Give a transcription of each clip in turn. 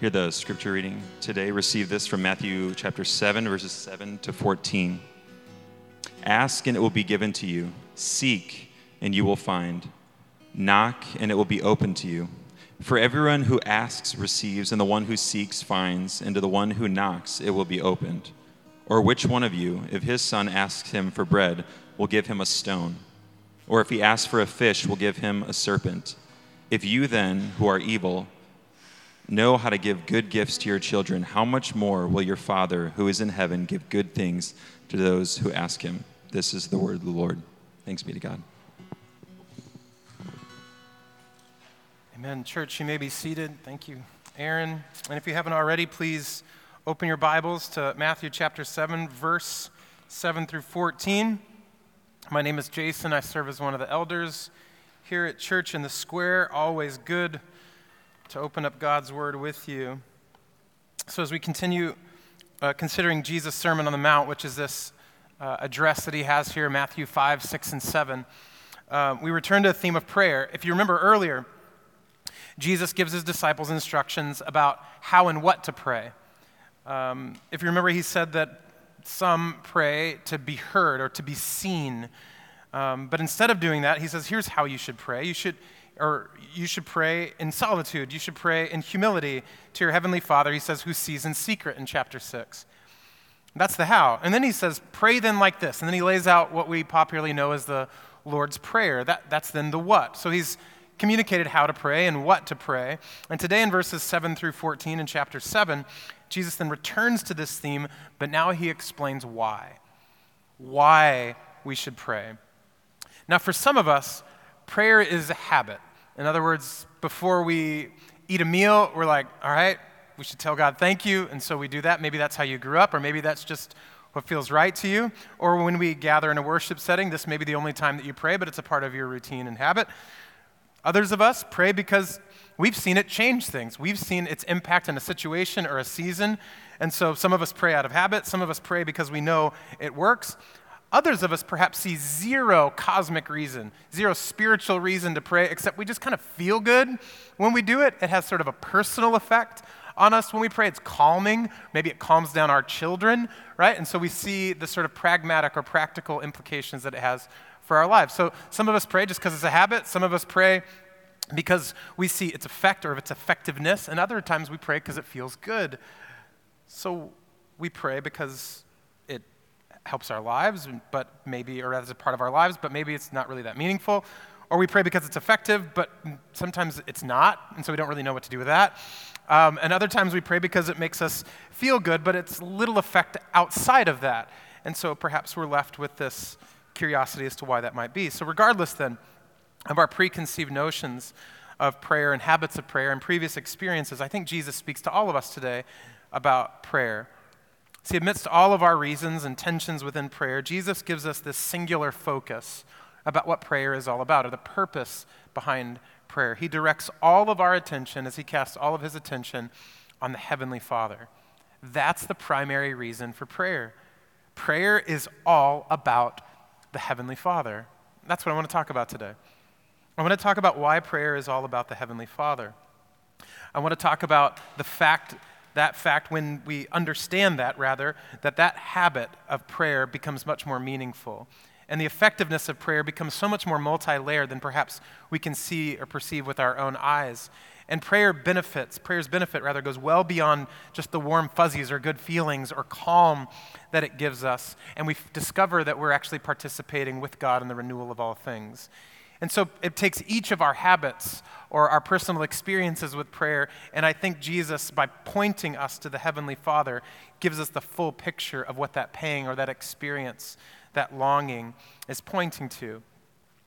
Hear the scripture reading today. Receive this from Matthew chapter 7, verses 7 to 14. Ask and it will be given to you. Seek and you will find. Knock and it will be open to you. For everyone who asks receives, and the one who seeks finds, and to the one who knocks it will be opened. Or which one of you, if his son asks him for bread, will give him a stone? Or if he asks for a fish, will give him a serpent? If you then, who are evil, know how to give good gifts to your children, how much more will your Father who is in heaven give good things to those who ask him? This is the word of the Lord. Thanks be to God. Amen. Church, you may be seated. Thank you, Aaron. And if you haven't already, please open your Bibles to Matthew chapter 7, verse 7 through 14. My name is Jason. I serve as one of the elders here at Church in the Square. Always good to open up God's Word with you. So, as we continue uh, considering Jesus' Sermon on the Mount, which is this uh, address that he has here, Matthew 5, 6, and 7, uh, we return to the theme of prayer. If you remember earlier, Jesus gives his disciples instructions about how and what to pray. Um, if you remember, he said that some pray to be heard or to be seen. Um, but instead of doing that, he says, here's how you should pray. You should, or you should pray in solitude. You should pray in humility to your heavenly Father, he says, who sees in secret in chapter 6. That's the how. And then he says, pray then like this. And then he lays out what we popularly know as the Lord's Prayer. That, that's then the what. So he's communicated how to pray and what to pray. And today in verses 7 through 14 in chapter 7, Jesus then returns to this theme, but now he explains why. Why we should pray. Now, for some of us, prayer is a habit. In other words, before we eat a meal, we're like, all right, we should tell God thank you. And so we do that. Maybe that's how you grew up, or maybe that's just what feels right to you. Or when we gather in a worship setting, this may be the only time that you pray, but it's a part of your routine and habit. Others of us pray because we've seen it change things. We've seen its impact in a situation or a season. And so some of us pray out of habit, some of us pray because we know it works. Others of us perhaps see zero cosmic reason, zero spiritual reason to pray, except we just kind of feel good when we do it. It has sort of a personal effect on us when we pray. It's calming. Maybe it calms down our children, right? And so we see the sort of pragmatic or practical implications that it has for our lives. So some of us pray just because it's a habit, some of us pray because we see its effect or its effectiveness, and other times we pray because it feels good. So we pray because helps our lives, but maybe, or as a part of our lives, but maybe it's not really that meaningful. Or we pray because it's effective, but sometimes it's not, and so we don't really know what to do with that. Um, and other times we pray because it makes us feel good, but it's little effect outside of that. And so perhaps we're left with this curiosity as to why that might be. So, regardless then of our preconceived notions of prayer and habits of prayer and previous experiences, I think Jesus speaks to all of us today about prayer. See, amidst all of our reasons and tensions within prayer, Jesus gives us this singular focus about what prayer is all about, or the purpose behind prayer. He directs all of our attention as he casts all of his attention on the Heavenly Father. That's the primary reason for prayer. Prayer is all about the Heavenly Father. That's what I want to talk about today. I want to talk about why prayer is all about the Heavenly Father. I want to talk about the fact, that fact, when we understand that, rather, that that habit of prayer becomes much more meaningful. And the effectiveness of prayer becomes so much more multi layered than perhaps we can see or perceive with our own eyes. And prayer benefits, prayer's benefit rather, goes well beyond just the warm fuzzies or good feelings or calm that it gives us. And we discover that we're actually participating with God in the renewal of all things. And so it takes each of our habits or our personal experiences with prayer, and I think Jesus, by pointing us to the Heavenly Father, gives us the full picture of what that pang or that experience, that longing is pointing to.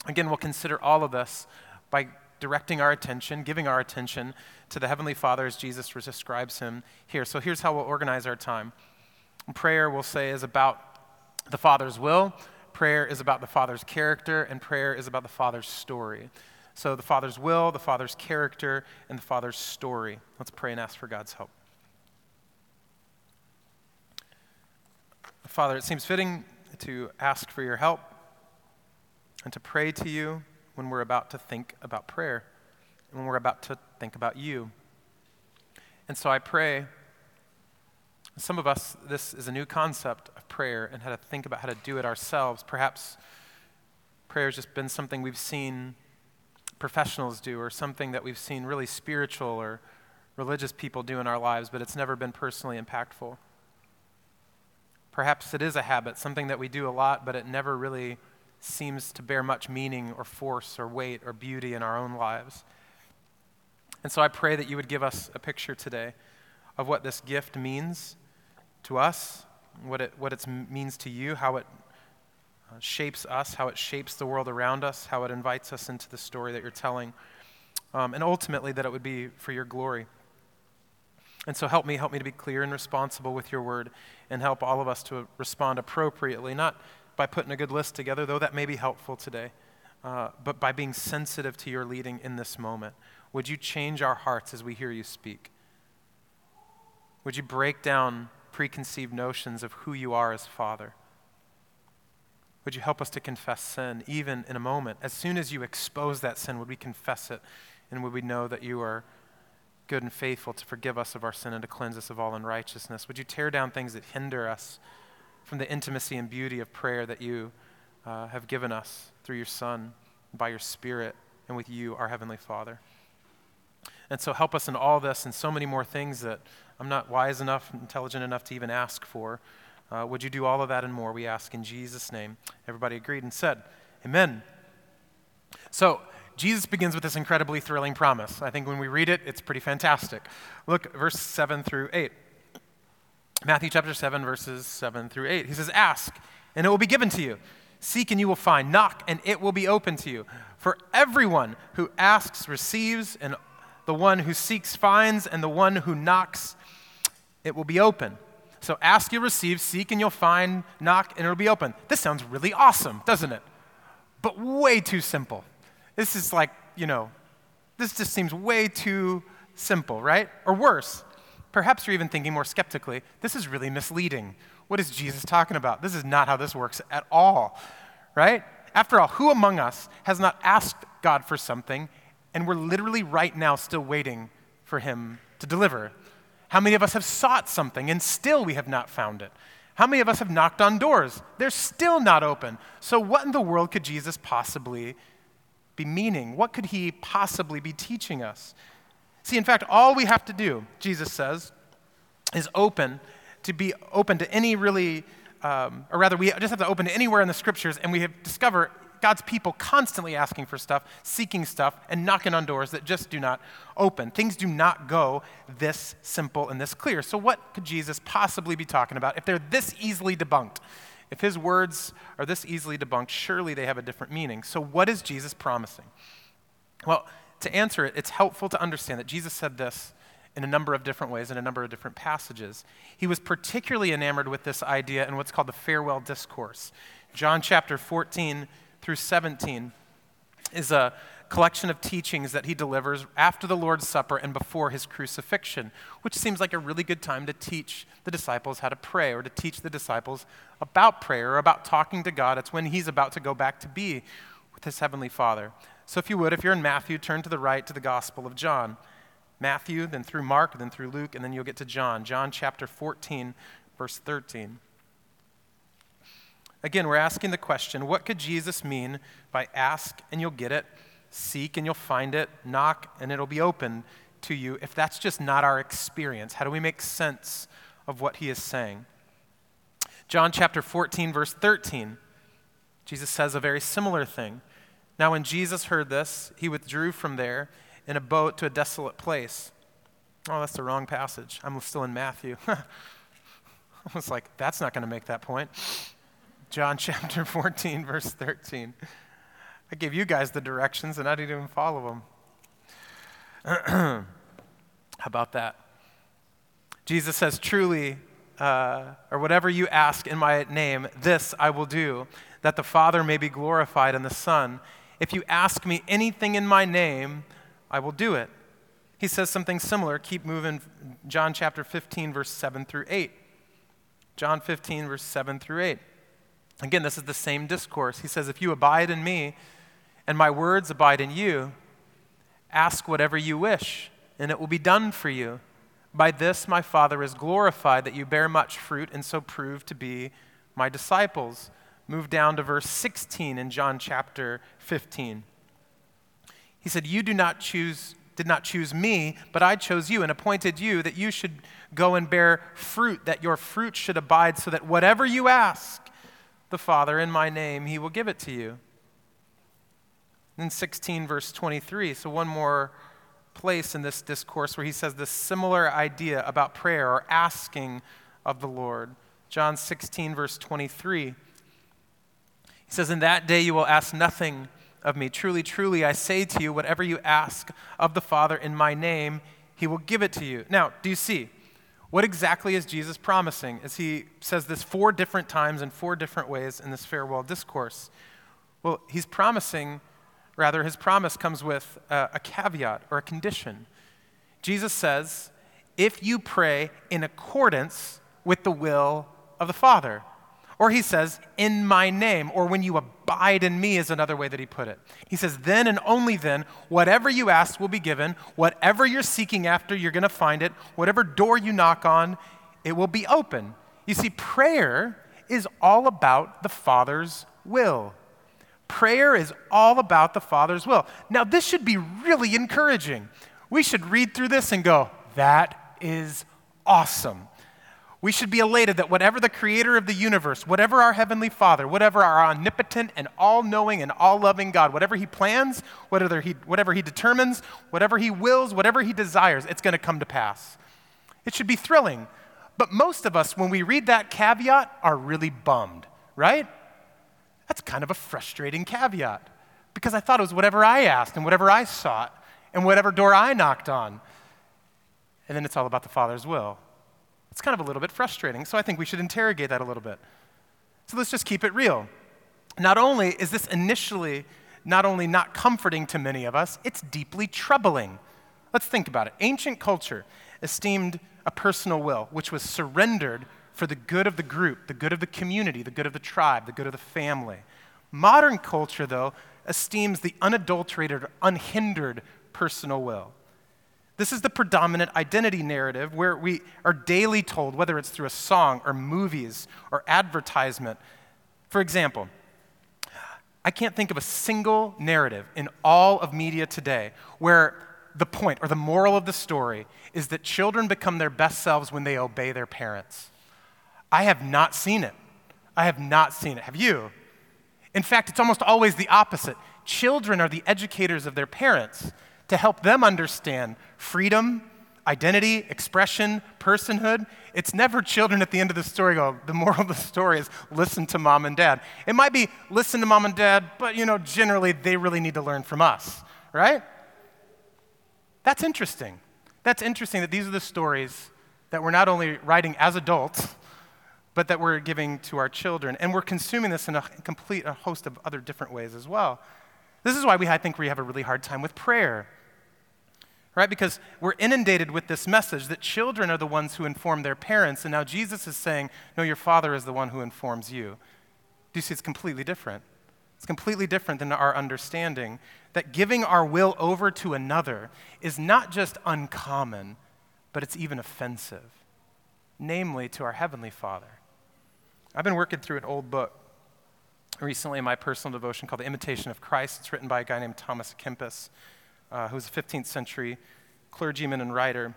Again, we'll consider all of this by directing our attention, giving our attention to the Heavenly Father as Jesus describes him here. So here's how we'll organize our time. Prayer, we'll say, is about the Father's will, prayer is about the Father's character, and prayer is about the Father's story. So the Father's will, the Father's character, and the Father's story. Let's pray and ask for God's help. Father, it seems fitting to ask for your help and to pray to you when we're about to think about prayer, and when we're about to think about you. And so I pray. Some of us, this is a new concept of prayer and how to think about how to do it ourselves. Perhaps prayer has just been something we've seen professionals do or something that we've seen really spiritual or religious people do in our lives, but it's never been personally impactful. Perhaps it is a habit, something that we do a lot, but it never really seems to bear much meaning or force or weight or beauty in our own lives. And so I pray that you would give us a picture today of what this gift means to us, what it, what it means to you, how it uh, shapes us, how it shapes the world around us, how it invites us into the story that you're telling, um, and ultimately that it would be for your glory. And so help me, help me to be clear and responsible with your word, and help all of us to respond appropriately, not by putting a good list together, though that may be helpful today, uh, but by being sensitive to your leading in this moment. Would you change our hearts as we hear you speak? Would you break down preconceived notions of who you are as Father? Would you help us to confess sin even in a moment? As soon as you expose that sin, would we confess it? And would we know that you are good and faithful to forgive us of our sin and to cleanse us of all unrighteousness? Would you tear down things that hinder us from the intimacy and beauty of prayer that you uh, have given us through your Son, by your Spirit, and with you, our Heavenly Father? And so help us in all this and so many more things that I'm not wise enough, intelligent enough to even ask for. Uh, would you do all of that and more? We ask in Jesus' name. Everybody agreed and said, Amen. So, Jesus begins with this incredibly thrilling promise. I think when we read it, it's pretty fantastic. Look, verse 7 through 8. Matthew chapter 7, verses 7 through 8. He says, Ask, and it will be given to you. Seek, and you will find. Knock, and it will be open to you. For everyone who asks receives, and the one who seeks finds, and the one who knocks, it will be open. So ask, you'll receive, seek, and you'll find, knock, and it'll be open. This sounds really awesome, doesn't it? But way too simple. This is like, you know, this just seems way too simple, right? Or worse, perhaps you're even thinking more skeptically, this is really misleading. What is Jesus talking about? This is not how this works at all, right? After all, who among us has not asked God for something and we're literally right now still waiting for Him to deliver? How many of us have sought something and still we have not found it? How many of us have knocked on doors? They're still not open. So, what in the world could Jesus possibly be meaning? What could he possibly be teaching us? See, in fact, all we have to do, Jesus says, is open to be open to any really, um, or rather, we just have to open to anywhere in the scriptures, and we have discovered God's people constantly asking for stuff, seeking stuff, and knocking on doors that just do not open. Things do not go this simple and this clear. So, what could Jesus possibly be talking about if they're this easily debunked? If his words are this easily debunked, surely they have a different meaning. So, what is Jesus promising? Well, to answer it, it's helpful to understand that Jesus said this in a number of different ways in a number of different passages. He was particularly enamored with this idea in what's called the farewell discourse. John chapter 14 through 17 is a collection of teachings that he delivers after the Lord's Supper and before his crucifixion, which seems like a really good time to teach the disciples how to pray or to teach the disciples about prayer or about talking to God. It's when he's about to go back to be with his heavenly Father. So, if you would, if you're in Matthew, turn to the right to the Gospel of John. Matthew, then through Mark, then through Luke, and then you'll get to John. John chapter 14, verse 13. Again, we're asking the question what could Jesus mean by ask and you'll get it, seek and you'll find it, knock and it'll be open to you if that's just not our experience? How do we make sense of what he is saying? John chapter 14, verse 13, Jesus says a very similar thing. Now, when Jesus heard this, he withdrew from there in a boat to a desolate place. Oh, that's the wrong passage. I'm still in Matthew. I was like, that's not going to make that point. John chapter 14, verse 13. I gave you guys the directions and I didn't even follow them. How about that? Jesus says, Truly, uh, or whatever you ask in my name, this I will do, that the Father may be glorified in the Son. If you ask me anything in my name, I will do it. He says something similar. Keep moving. John chapter 15, verse 7 through 8. John 15, verse 7 through 8. Again, this is the same discourse. He says, If you abide in me and my words abide in you, ask whatever you wish, and it will be done for you. By this my Father is glorified, that you bear much fruit and so prove to be my disciples. Move down to verse 16 in John chapter 15. He said, You do not choose, did not choose me, but I chose you and appointed you that you should go and bear fruit, that your fruit should abide, so that whatever you ask the Father in my name, he will give it to you. In 16, verse 23, so one more place in this discourse where he says this similar idea about prayer or asking of the Lord. John 16, verse 23. He says, In that day you will ask nothing of me. Truly, truly, I say to you, whatever you ask of the Father in my name, he will give it to you. Now, do you see? What exactly is Jesus promising as he says this four different times in four different ways in this farewell discourse? Well, he's promising Rather, his promise comes with a, a caveat or a condition. Jesus says, if you pray in accordance with the will of the Father. Or he says, in my name, or when you abide in me, is another way that he put it. He says, then and only then, whatever you ask will be given. Whatever you're seeking after, you're going to find it. Whatever door you knock on, it will be open. You see, prayer is all about the Father's will. Prayer is all about the Father's will. Now, this should be really encouraging. We should read through this and go, that is awesome. We should be elated that whatever the creator of the universe, whatever our heavenly Father, whatever our omnipotent and all knowing and all loving God, whatever he plans, whatever he, whatever he determines, whatever he wills, whatever he desires, it's going to come to pass. It should be thrilling. But most of us, when we read that caveat, are really bummed, right? That's kind of a frustrating caveat because I thought it was whatever I asked and whatever I sought and whatever door I knocked on. And then it's all about the Father's will. It's kind of a little bit frustrating, so I think we should interrogate that a little bit. So let's just keep it real. Not only is this initially not only not comforting to many of us, it's deeply troubling. Let's think about it. Ancient culture esteemed a personal will, which was surrendered for the good of the group, the good of the community, the good of the tribe, the good of the family. Modern culture, though, esteems the unadulterated, unhindered personal will. This is the predominant identity narrative where we are daily told, whether it's through a song or movies or advertisement. For example, I can't think of a single narrative in all of media today where the point or the moral of the story is that children become their best selves when they obey their parents. I have not seen it. I have not seen it. Have you? In fact, it's almost always the opposite. Children are the educators of their parents to help them understand freedom, identity, expression, personhood. It's never children at the end of the story go, the moral of the story is listen to mom and dad. It might be listen to mom and dad, but you know, generally they really need to learn from us, right? That's interesting. That's interesting that these are the stories that we're not only writing as adults, but that we're giving to our children. And we're consuming this in a complete a host of other different ways as well. This is why we, I think we have a really hard time with prayer. Right? Because we're inundated with this message that children are the ones who inform their parents, and now Jesus is saying, No, your father is the one who informs you. Do you see it's completely different? It's completely different than our understanding that giving our will over to another is not just uncommon, but it's even offensive, namely to our Heavenly Father. I've been working through an old book recently in my personal devotion called The Imitation of Christ. It's written by a guy named Thomas Kempis, uh, was a 15th century clergyman and writer.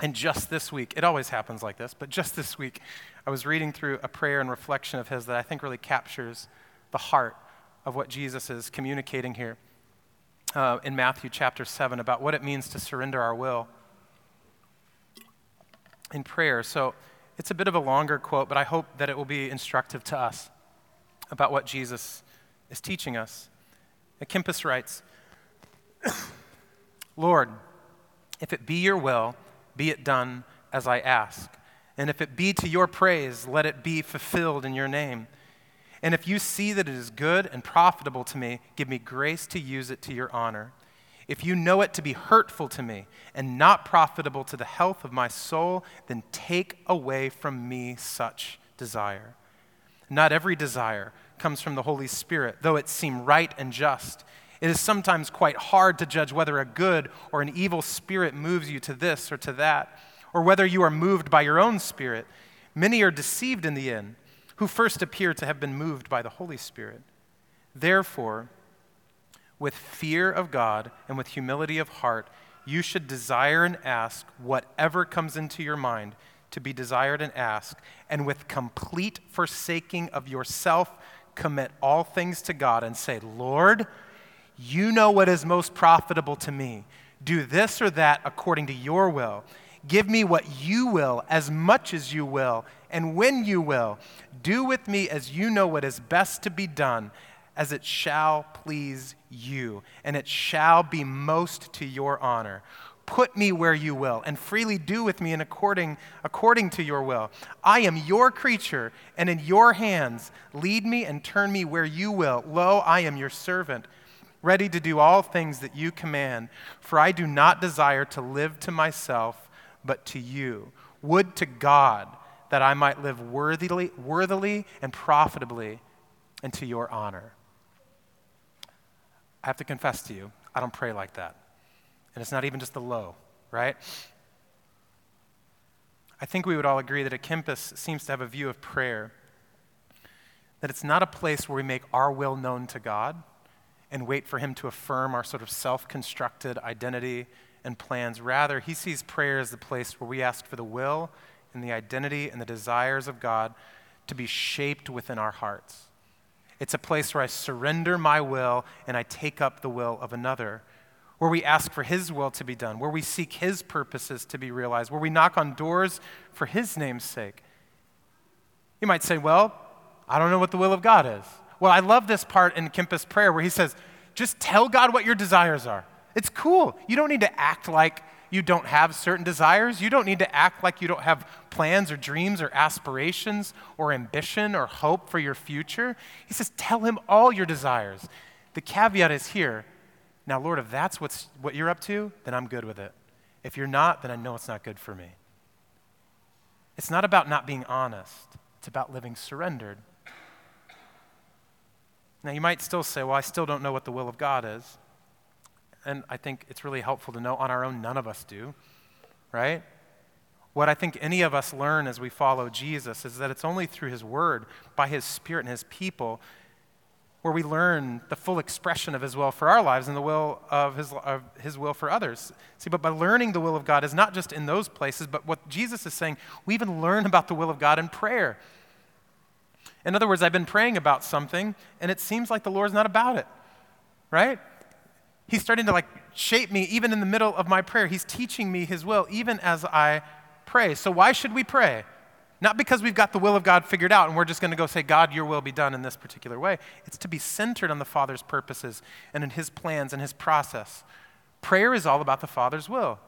And just this week, it always happens like this, but just this week, I was reading through a prayer and reflection of his that I think really captures the heart of what Jesus is communicating here uh, in Matthew chapter 7 about what it means to surrender our will in prayer. So, it's a bit of a longer quote, but I hope that it will be instructive to us about what Jesus is teaching us. Kempis writes Lord, if it be your will, be it done as I ask. And if it be to your praise, let it be fulfilled in your name. And if you see that it is good and profitable to me, give me grace to use it to your honor. If you know it to be hurtful to me and not profitable to the health of my soul, then take away from me such desire. Not every desire comes from the Holy Spirit, though it seem right and just. It is sometimes quite hard to judge whether a good or an evil spirit moves you to this or to that, or whether you are moved by your own spirit. Many are deceived in the end, who first appear to have been moved by the Holy Spirit. Therefore, with fear of God and with humility of heart, you should desire and ask whatever comes into your mind to be desired and asked, and with complete forsaking of yourself, commit all things to God and say, Lord, you know what is most profitable to me. Do this or that according to your will. Give me what you will, as much as you will, and when you will. Do with me as you know what is best to be done, as it shall please you, and it shall be most to your honor. Put me where you will, and freely do with me in according, according to your will. I am your creature, and in your hands lead me and turn me where you will. Lo, I am your servant, ready to do all things that you command. For I do not desire to live to myself, but to you. Would to God that I might live worthily, worthily and profitably and to your honor. I have to confess to you, I don't pray like that. And it's not even just the low, right? I think we would all agree that à Kempis seems to have a view of prayer that it's not a place where we make our will known to God and wait for Him to affirm our sort of self constructed identity and plans. Rather, He sees prayer as the place where we ask for the will and the identity and the desires of God to be shaped within our hearts. It's a place where I surrender my will and I take up the will of another where we ask for His will to be done, where we seek His purposes to be realized, where we knock on doors for His name's sake. You might say, Well, I don't know what the will of God is. Well, I love this part in Kempis prayer where he says, Just tell God what your desires are. It's cool. You don't need to act like you don't have certain desires. You don't need to act like you don't have plans or dreams or aspirations or ambition or hope for your future. He says, Tell Him all your desires. The caveat is here now, Lord, if that's what's, what you're up to, then I'm good with it. If you're not, then I know it's not good for me. It's not about not being honest, it's about living surrendered. Now, you might still say, well, I still don't know what the will of God is. And I think it's really helpful to know on our own, none of us do, right? What I think any of us learn as we follow Jesus is that it's only through His Word, by His Spirit and His people, where we learn the full expression of his will for our lives and the will of his, of his will for others. See, but by learning the will of God is not just in those places, but what Jesus is saying, we even learn about the will of God in prayer. In other words, I've been praying about something, and it seems like the Lord's not about it, right? He's starting to like shape me even in the middle of my prayer. He's teaching me his will even as I pray. So why should we pray? Not because we've got the will of God figured out and we're just going to go say, God, your will be done in this particular way. It's to be centered on the Father's purposes and in His plans and His process. Prayer is all about the Father's will.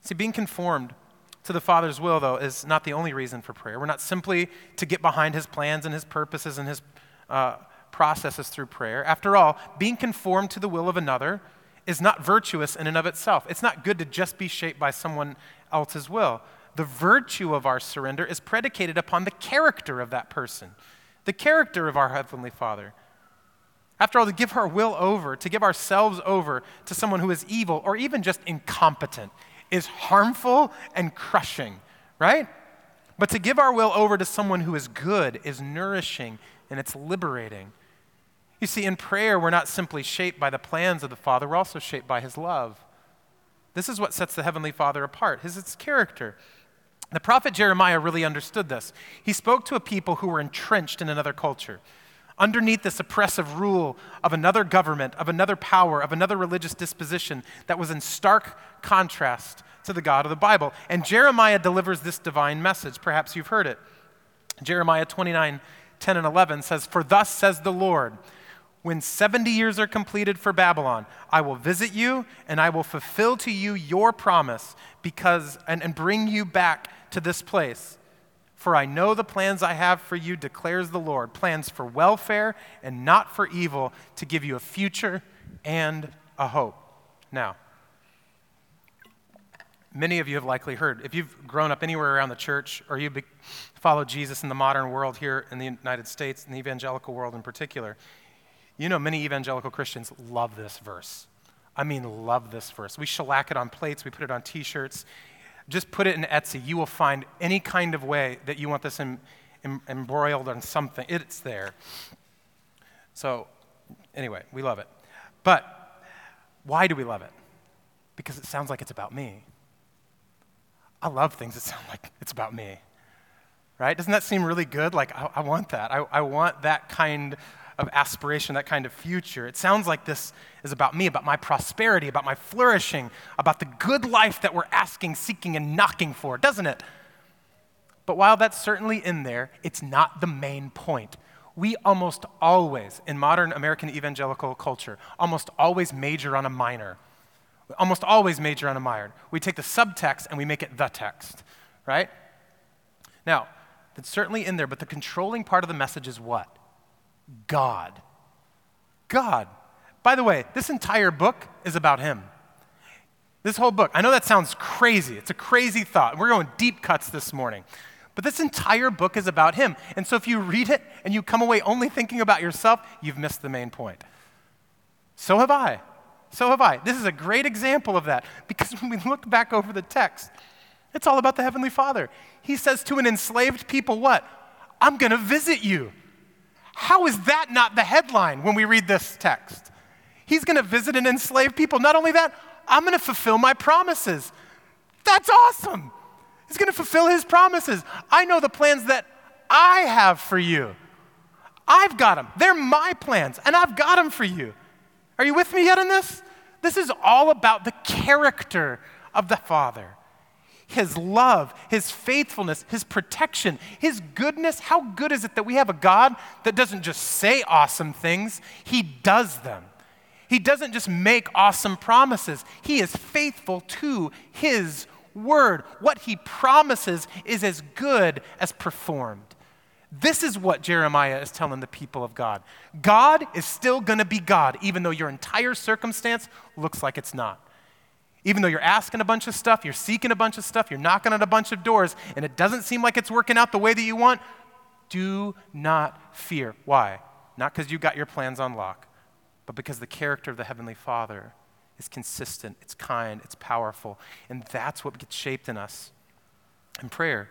See, being conformed to the Father's will, though, is not the only reason for prayer. We're not simply to get behind His plans and His purposes and His uh, processes through prayer. After all, being conformed to the will of another is not virtuous in and of itself. It's not good to just be shaped by someone else's will the virtue of our surrender is predicated upon the character of that person, the character of our Heavenly Father. After all, to give our will over, to give ourselves over to someone who is evil or even just incompetent is harmful and crushing, right? But to give our will over to someone who is good is nourishing and it's liberating. You see, in prayer, we're not simply shaped by the plans of the Father, we're also shaped by His love. This is what sets the Heavenly Father apart, His, His character. The prophet Jeremiah really understood this. He spoke to a people who were entrenched in another culture, underneath this oppressive rule of another government, of another power, of another religious disposition that was in stark contrast to the God of the Bible. And Jeremiah delivers this divine message. Perhaps you've heard it. Jeremiah 29 10 and 11 says, For thus says the Lord, when 70 years are completed for Babylon, I will visit you and I will fulfill to you your promise because and, and bring you back to this place. For I know the plans I have for you, declares the Lord plans for welfare and not for evil, to give you a future and a hope. Now, many of you have likely heard, if you've grown up anywhere around the church or you follow Jesus in the modern world here in the United States, in the evangelical world in particular, you know many evangelical Christians love this verse. I mean, love this verse. We shellac it on plates, we put it on t shirts. Just put it in Etsy. You will find any kind of way that you want this em- em- embroiled on something. It's there. So, anyway, we love it. But why do we love it? Because it sounds like it's about me. I love things that sound like it's about me. Right? Doesn't that seem really good? Like, I, I want that. I, I want that kind of aspiration, that kind of future. It sounds like this is about me, about my prosperity, about my flourishing, about the good life that we're asking, seeking, and knocking for, doesn't it? But while that's certainly in there, it's not the main point. We almost always, in modern American evangelical culture, almost always major on a minor. We almost always major on a minor. We take the subtext and we make it the text, right? Now, that's certainly in there, but the controlling part of the message is what? God. God. By the way, this entire book is about Him. This whole book, I know that sounds crazy. It's a crazy thought. We're going deep cuts this morning. But this entire book is about Him. And so if you read it and you come away only thinking about yourself, you've missed the main point. So have I. So have I. This is a great example of that because when we look back over the text, it's all about the Heavenly Father. He says to an enslaved people, What? I'm going to visit you. How is that not the headline when we read this text? He's going to visit an enslaved people. Not only that, I'm going to fulfill my promises. That's awesome. He's going to fulfill his promises. I know the plans that I have for you. I've got them. They're my plans, and I've got them for you. Are you with me yet in this? This is all about the character of the Father his love, his faithfulness, his protection, his goodness. How good is it that we have a God that doesn't just say awesome things, he does them. He doesn't just make awesome promises, he is faithful to his word. What he promises is as good as performed. This is what Jeremiah is telling the people of God. God is still going to be God, even though your entire circumstance looks like it's not. Even though you're asking a bunch of stuff, you're seeking a bunch of stuff, you're knocking on a bunch of doors, and it doesn't seem like it's working out the way that you want, do not fear. Why? Not because you got your plans on lock, but because the character of the Heavenly Father is consistent, it's kind, it's powerful, and that's what gets shaped in us. In prayer,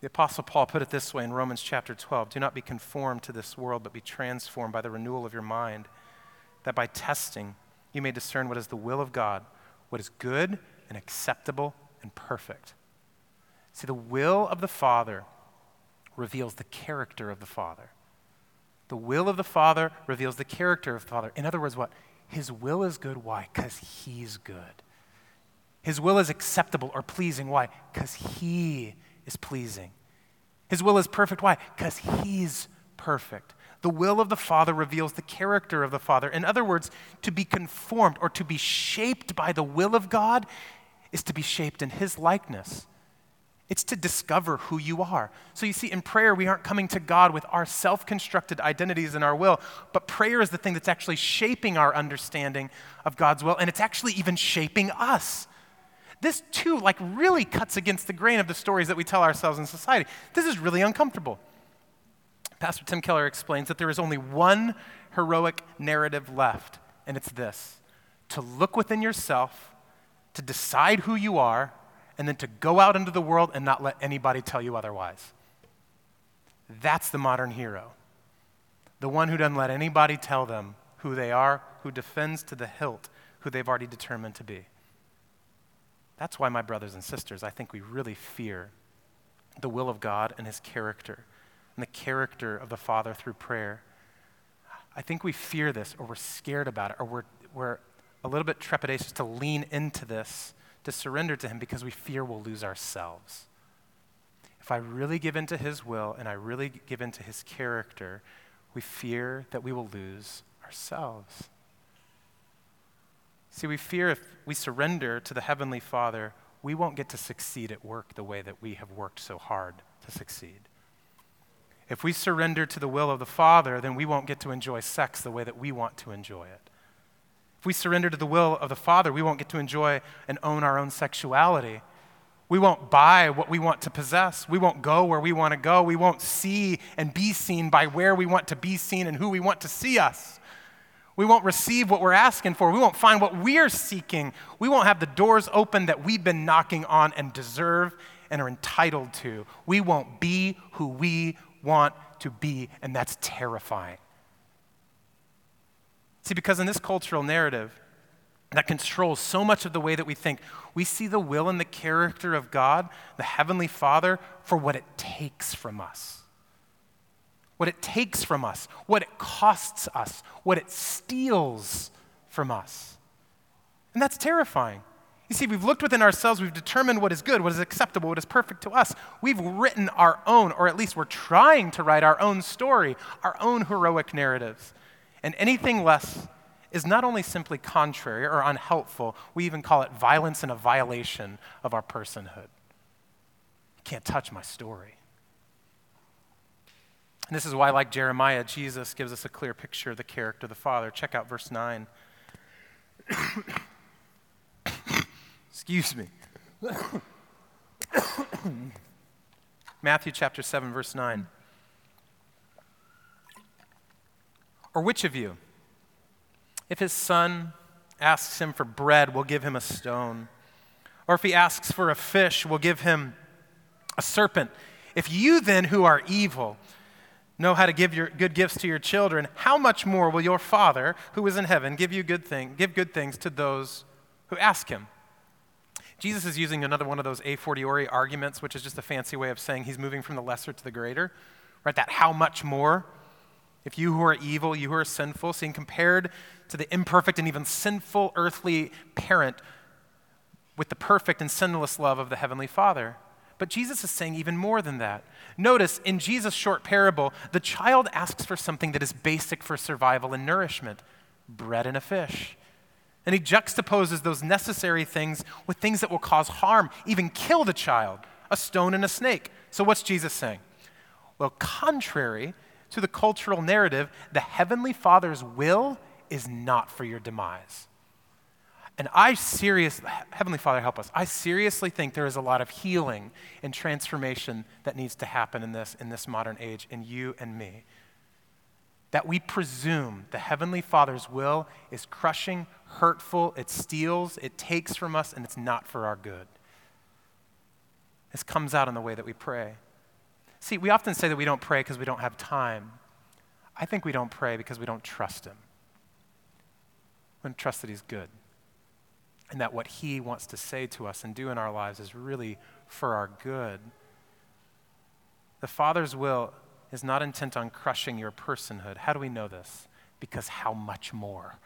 the Apostle Paul put it this way in Romans chapter 12 Do not be conformed to this world, but be transformed by the renewal of your mind, that by testing you may discern what is the will of God what is good and acceptable and perfect. See, the will of the Father reveals the character of the Father. The will of the Father reveals the character of the Father. In other words, what? His will is good. Why? Because He's good. His will is acceptable or pleasing. Why? Because He is pleasing. His will is perfect. Why? Because He's perfect. The will of the Father reveals the character of the Father. In other words, to be conformed or to be shaped by the will of God is to be shaped in His likeness. It's to discover who you are. So you see, in prayer, we aren't coming to God with our self constructed identities and our will, but prayer is the thing that's actually shaping our understanding of God's will, and it's actually even shaping us. This, too, like really cuts against the grain of the stories that we tell ourselves in society. This is really uncomfortable. Pastor Tim Keller explains that there is only one heroic narrative left, and it's this to look within yourself, to decide who you are, and then to go out into the world and not let anybody tell you otherwise. That's the modern hero. The one who doesn't let anybody tell them who they are, who defends to the hilt who they've already determined to be. That's why, my brothers and sisters, I think we really fear the will of God and his character and the character of the Father through prayer. I think we fear this or we're scared about it or we're, we're a little bit trepidatious to lean into this, to surrender to Him because we fear we'll lose ourselves. If I really give into His will and I really give into His character, we fear that we will lose ourselves. See, we fear if we surrender to the Heavenly Father, we won't get to succeed at work the way that we have worked so hard to succeed. If we surrender to the will of the Father, then we won't get to enjoy sex the way that we want to enjoy it. If we surrender to the will of the Father, we won't get to enjoy and own our own sexuality. We won't buy what we want to possess. We won't go where we want to go. We won't see and be seen by where we want to be seen and who we want to see us. We won't receive what we're asking for. We won't find what we're seeking. We won't have the doors open that we've been knocking on and deserve and are entitled to. We won't be who we want to be, and that's terrifying. See, because in this cultural narrative that controls so much of the way that we think, we see the will and the character of God, the Heavenly Father, for what it takes from us what it takes from us, what it costs us, what it steals from us. And that's terrifying. You see, we've looked within ourselves, we've determined what is good, what is acceptable, what is perfect to us. We've written our own, or at least we're trying to write our own story, our own heroic narratives. And anything less is not only simply contrary or unhelpful, we even call it violence and a violation of our personhood. You can't touch my story. And this is why, like Jeremiah, Jesus gives us a clear picture of the character of the Father. Check out verse 9. Excuse me. Matthew chapter 7, verse 9. Or which of you, if his son asks him for bread, will give him a stone? Or if he asks for a fish, will give him a serpent? If you then, who are evil, know how to give your good gifts to your children, how much more will your Father who is in heaven give you good thing, give good things to those who ask him? Jesus is using another one of those a fortiori arguments, which is just a fancy way of saying he's moving from the lesser to the greater, right? That how much more? If you who are evil, you who are sinful, seeing compared to the imperfect and even sinful earthly parent with the perfect and sinless love of the Heavenly Father. But Jesus is saying even more than that. Notice in Jesus' short parable, the child asks for something that is basic for survival and nourishment bread and a fish. And he juxtaposes those necessary things with things that will cause harm, even kill the child a stone and a snake. So, what's Jesus saying? Well, contrary to the cultural narrative, the Heavenly Father's will is not for your demise. And I seriously, Heavenly Father, help us. I seriously think there is a lot of healing and transformation that needs to happen in this, in this modern age, in you and me. That we presume the Heavenly Father's will is crushing, hurtful, it steals, it takes from us, and it's not for our good. This comes out in the way that we pray. See, we often say that we don't pray because we don't have time. I think we don't pray because we don't trust Him. We don't trust that He's good and that what He wants to say to us and do in our lives is really for our good. The Father's will is not intent on crushing your personhood. How do we know this? Because how much more?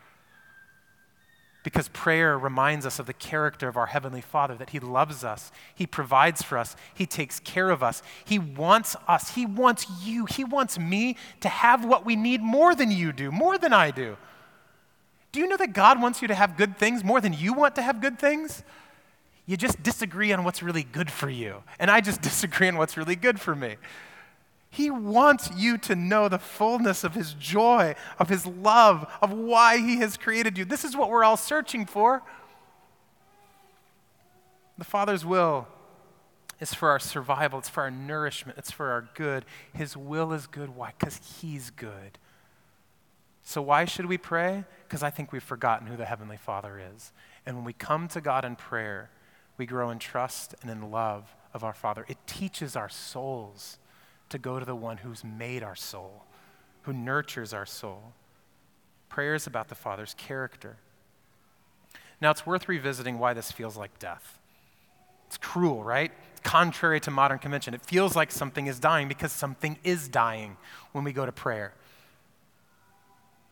Because prayer reminds us of the character of our Heavenly Father, that He loves us, He provides for us, He takes care of us, He wants us, He wants you, He wants me to have what we need more than you do, more than I do. Do you know that God wants you to have good things more than you want to have good things? You just disagree on what's really good for you. And I just disagree on what's really good for me. He wants you to know the fullness of His joy, of His love, of why He has created you. This is what we're all searching for. The Father's will is for our survival, it's for our nourishment, it's for our good. His will is good. Why? Because He's good. So, why should we pray? Because I think we've forgotten who the Heavenly Father is. And when we come to God in prayer, we grow in trust and in love of our Father. It teaches our souls to go to the one who's made our soul, who nurtures our soul. Prayer is about the Father's character. Now, it's worth revisiting why this feels like death. It's cruel, right? Contrary to modern convention. It feels like something is dying because something is dying when we go to prayer.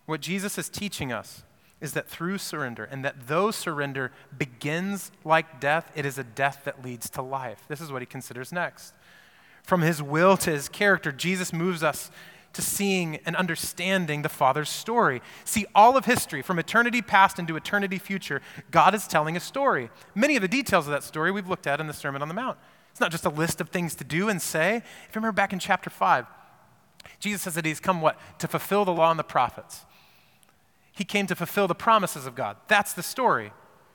What Jesus is teaching us is that through surrender, and that though surrender begins like death, it is a death that leads to life. This is what he considers next. From his will to his character, Jesus moves us to seeing and understanding the Father's story. See, all of history, from eternity past into eternity future, God is telling a story. Many of the details of that story we've looked at in the Sermon on the Mount. It's not just a list of things to do and say. If you remember back in chapter 5, Jesus says that he's come what? To fulfill the law and the prophets. He came to fulfill the promises of God. That's the story.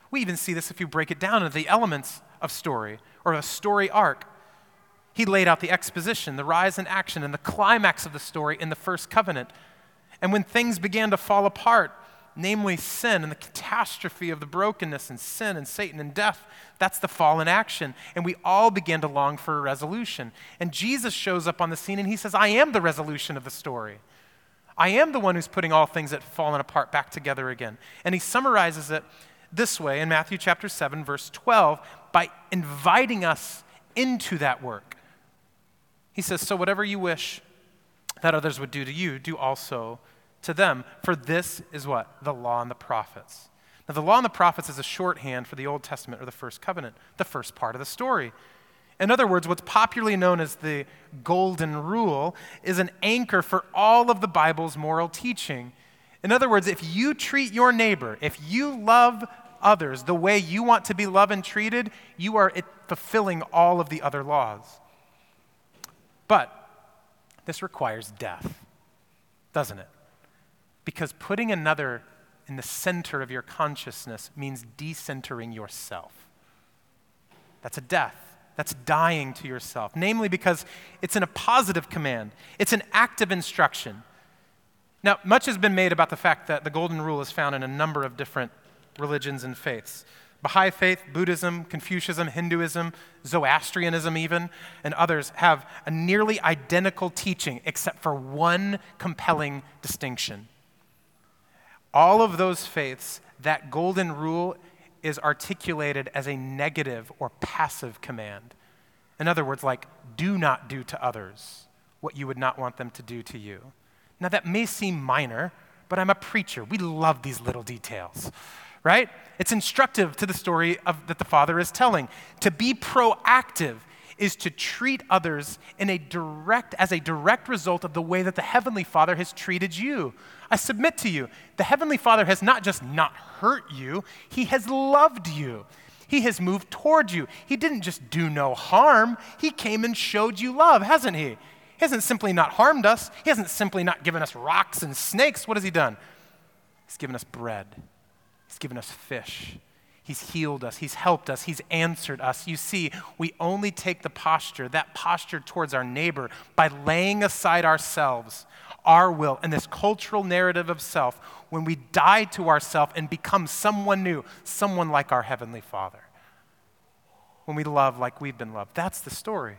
We even see this if you break it down into the elements of story or a story arc. He laid out the exposition, the rise and action, and the climax of the story in the first covenant. And when things began to fall apart, namely sin and the catastrophe of the brokenness and sin and Satan and death. That's the fall in action. And we all began to long for a resolution. And Jesus shows up on the scene and he says, I am the resolution of the story. I am the one who's putting all things that have fallen apart back together again. And he summarizes it this way in Matthew chapter 7, verse 12, by inviting us into that work. He says, So whatever you wish that others would do to you, do also to them. For this is what? The law and the prophets. Now, the law and the prophets is a shorthand for the Old Testament or the first covenant, the first part of the story. In other words, what's popularly known as the Golden Rule is an anchor for all of the Bible's moral teaching. In other words, if you treat your neighbor, if you love others the way you want to be loved and treated, you are fulfilling all of the other laws. But this requires death, doesn't it? Because putting another in the center of your consciousness means decentering yourself. That's a death. That's dying to yourself. Namely, because it's in a positive command, it's an active instruction. Now, much has been made about the fact that the Golden Rule is found in a number of different religions and faiths. Baha'i faith, Buddhism, Confucianism, Hinduism, Zoroastrianism, even, and others have a nearly identical teaching except for one compelling distinction. All of those faiths, that golden rule is articulated as a negative or passive command. In other words, like, do not do to others what you would not want them to do to you. Now, that may seem minor, but I'm a preacher. We love these little details right? It's instructive to the story of, that the father is telling. To be proactive is to treat others in a direct, as a direct result of the way that the Heavenly Father has treated you. I submit to you, the Heavenly Father has not just not hurt you, He has loved you. He has moved toward you. He didn't just do no harm, He came and showed you love, hasn't He? He hasn't simply not harmed us, He hasn't simply not given us rocks and snakes. What has He done? He's given us bread. He's given us fish. He's healed us. He's helped us. He's answered us. You see, we only take the posture, that posture towards our neighbor, by laying aside ourselves, our will, and this cultural narrative of self when we die to ourself and become someone new, someone like our Heavenly Father. When we love like we've been loved. That's the story.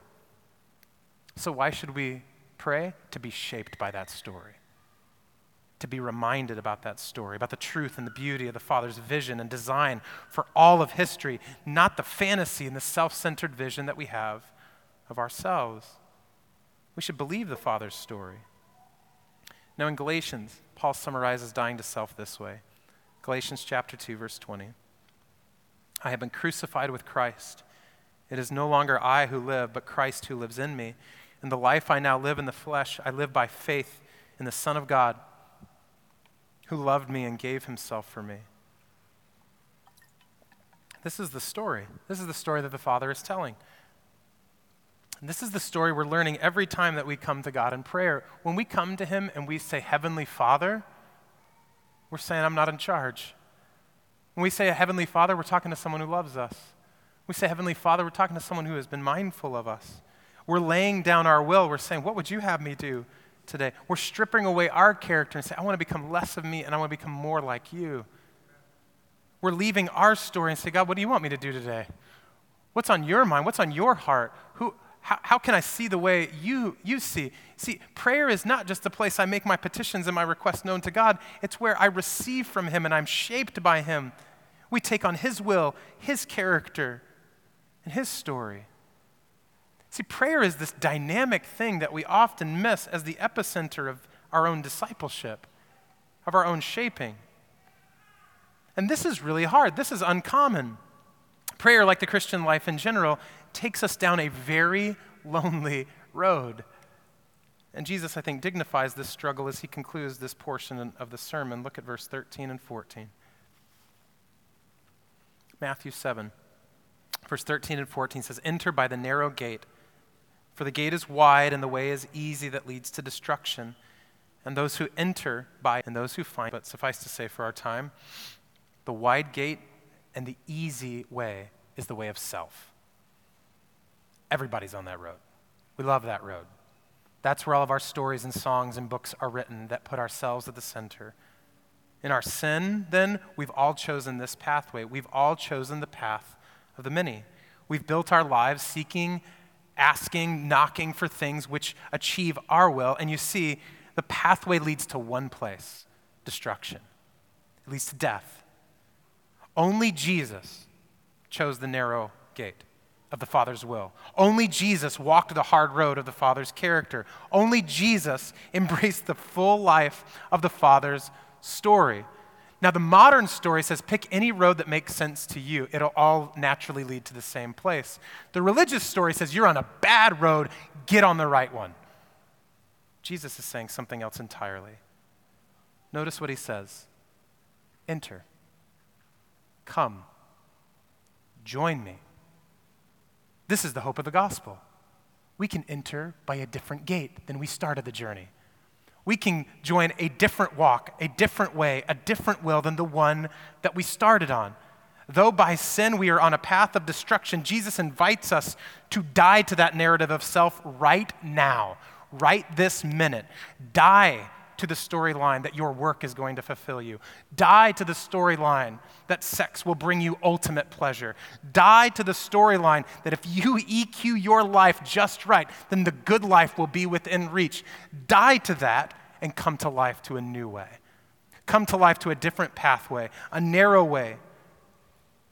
So, why should we pray? To be shaped by that story to be reminded about that story, about the truth and the beauty of the Father's vision and design for all of history, not the fantasy and the self centered vision that we have of ourselves. We should believe the Father's story. Now, in Galatians, Paul summarizes dying to self this way Galatians chapter 2, verse 20. I have been crucified with Christ. It is no longer I who live, but Christ who lives in me. In the life I now live in the flesh, I live by faith in the Son of God who loved me and gave himself for me. This is the story. This is the story that the Father is telling. And this is the story we're learning every time that we come to God in prayer. When we come to Him and we say, Heavenly Father, we're saying, I'm not in charge. When we say Heavenly Father, we're talking to someone who loves us. We say Heavenly Father, we're talking to someone who has been mindful of us. We're laying down our will. We're saying, What would you have me do? Today. We're stripping away our character and say, I want to become less of me and I want to become more like you. We're leaving our story and say, God, what do you want me to do today? What's on your mind? What's on your heart? Who, how, how can I see the way you, you see? See, prayer is not just the place I make my petitions and my requests known to God, it's where I receive from Him and I'm shaped by Him. We take on His will, His character, and His story. See, prayer is this dynamic thing that we often miss as the epicenter of our own discipleship, of our own shaping. And this is really hard. This is uncommon. Prayer, like the Christian life in general, takes us down a very lonely road. And Jesus, I think, dignifies this struggle as he concludes this portion of the sermon. Look at verse 13 and 14. Matthew 7, verse 13 and 14 says, Enter by the narrow gate. For the gate is wide and the way is easy that leads to destruction, and those who enter by and those who find. But suffice to say for our time, the wide gate and the easy way is the way of self. Everybody's on that road. We love that road. That's where all of our stories and songs and books are written that put ourselves at the center. In our sin, then, we've all chosen this pathway. We've all chosen the path of the many. We've built our lives seeking, asking, knocking for things which achieve our will. And you see, the pathway leads to one place destruction, it leads to death. Only Jesus chose the narrow gate of the Father's will. Only Jesus walked the hard road of the Father's character. Only Jesus embraced the full life of the Father's story. Now, the modern story says pick any road that makes sense to you. It'll all naturally lead to the same place. The religious story says you're on a bad road, get on the right one. Jesus is saying something else entirely. Notice what he says Enter. Come. Join me. This is the hope of the gospel. We can enter by a different gate than we started the journey. We can join a different walk, a different way, a different will than the one that we started on. Though by sin we are on a path of destruction, Jesus invites us to die to that narrative of self right now, right this minute. Die to the storyline that your work is going to fulfill you. Die to the storyline that sex will bring you ultimate pleasure. Die to the storyline that if you EQ your life just right, then the good life will be within reach. Die to that and come to life to a new way. Come to life to a different pathway, a narrow way.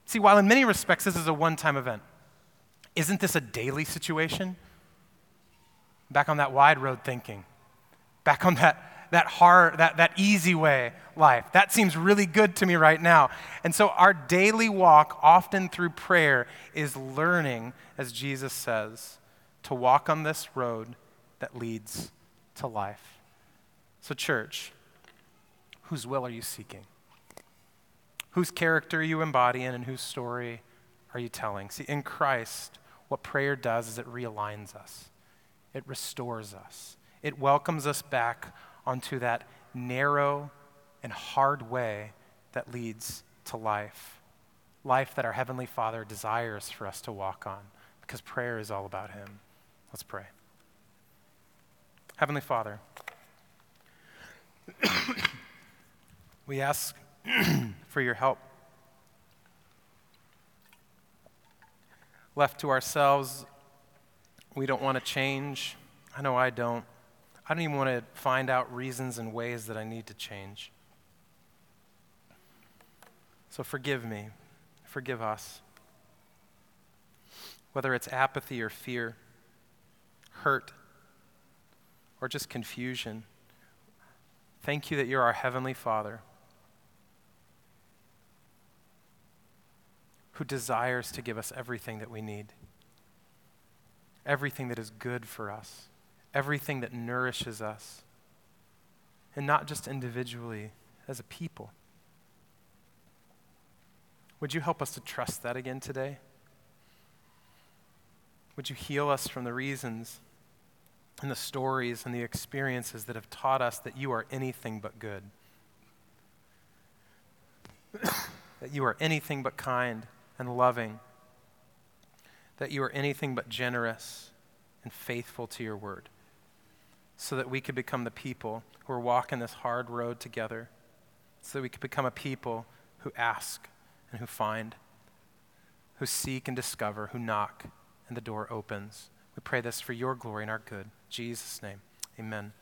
See, while in many respects this is a one time event, isn't this a daily situation? Back on that wide road thinking, back on that that hard, that, that easy way life. That seems really good to me right now. And so our daily walk, often through prayer, is learning, as Jesus says, to walk on this road that leads to life. So, church, whose will are you seeking? Whose character are you embodying and whose story are you telling? See, in Christ, what prayer does is it realigns us, it restores us, it welcomes us back onto that narrow and hard way that leads to life. Life that our Heavenly Father desires for us to walk on, because prayer is all about Him. Let's pray. Heavenly Father, we ask for your help. Left to ourselves, we don't want to change. I know I don't. I don't even want to find out reasons and ways that I need to change. So forgive me. Forgive us. Whether it's apathy or fear, hurt, or just confusion, thank you that you're our Heavenly Father who desires to give us everything that we need, everything that is good for us everything that nourishes us, and not just individually, as a people. Would you help us to trust that again today? Would you heal us from the reasons and the stories and the experiences that have taught us that you are anything but good? that you are anything but kind and loving? That you are anything but generous and faithful to your word? so that we could become the people who are walking this hard road together, so that we could become a people who ask and who find, who seek and discover, who knock, and the door opens. We pray this for your glory and our good. Jesus' name, amen.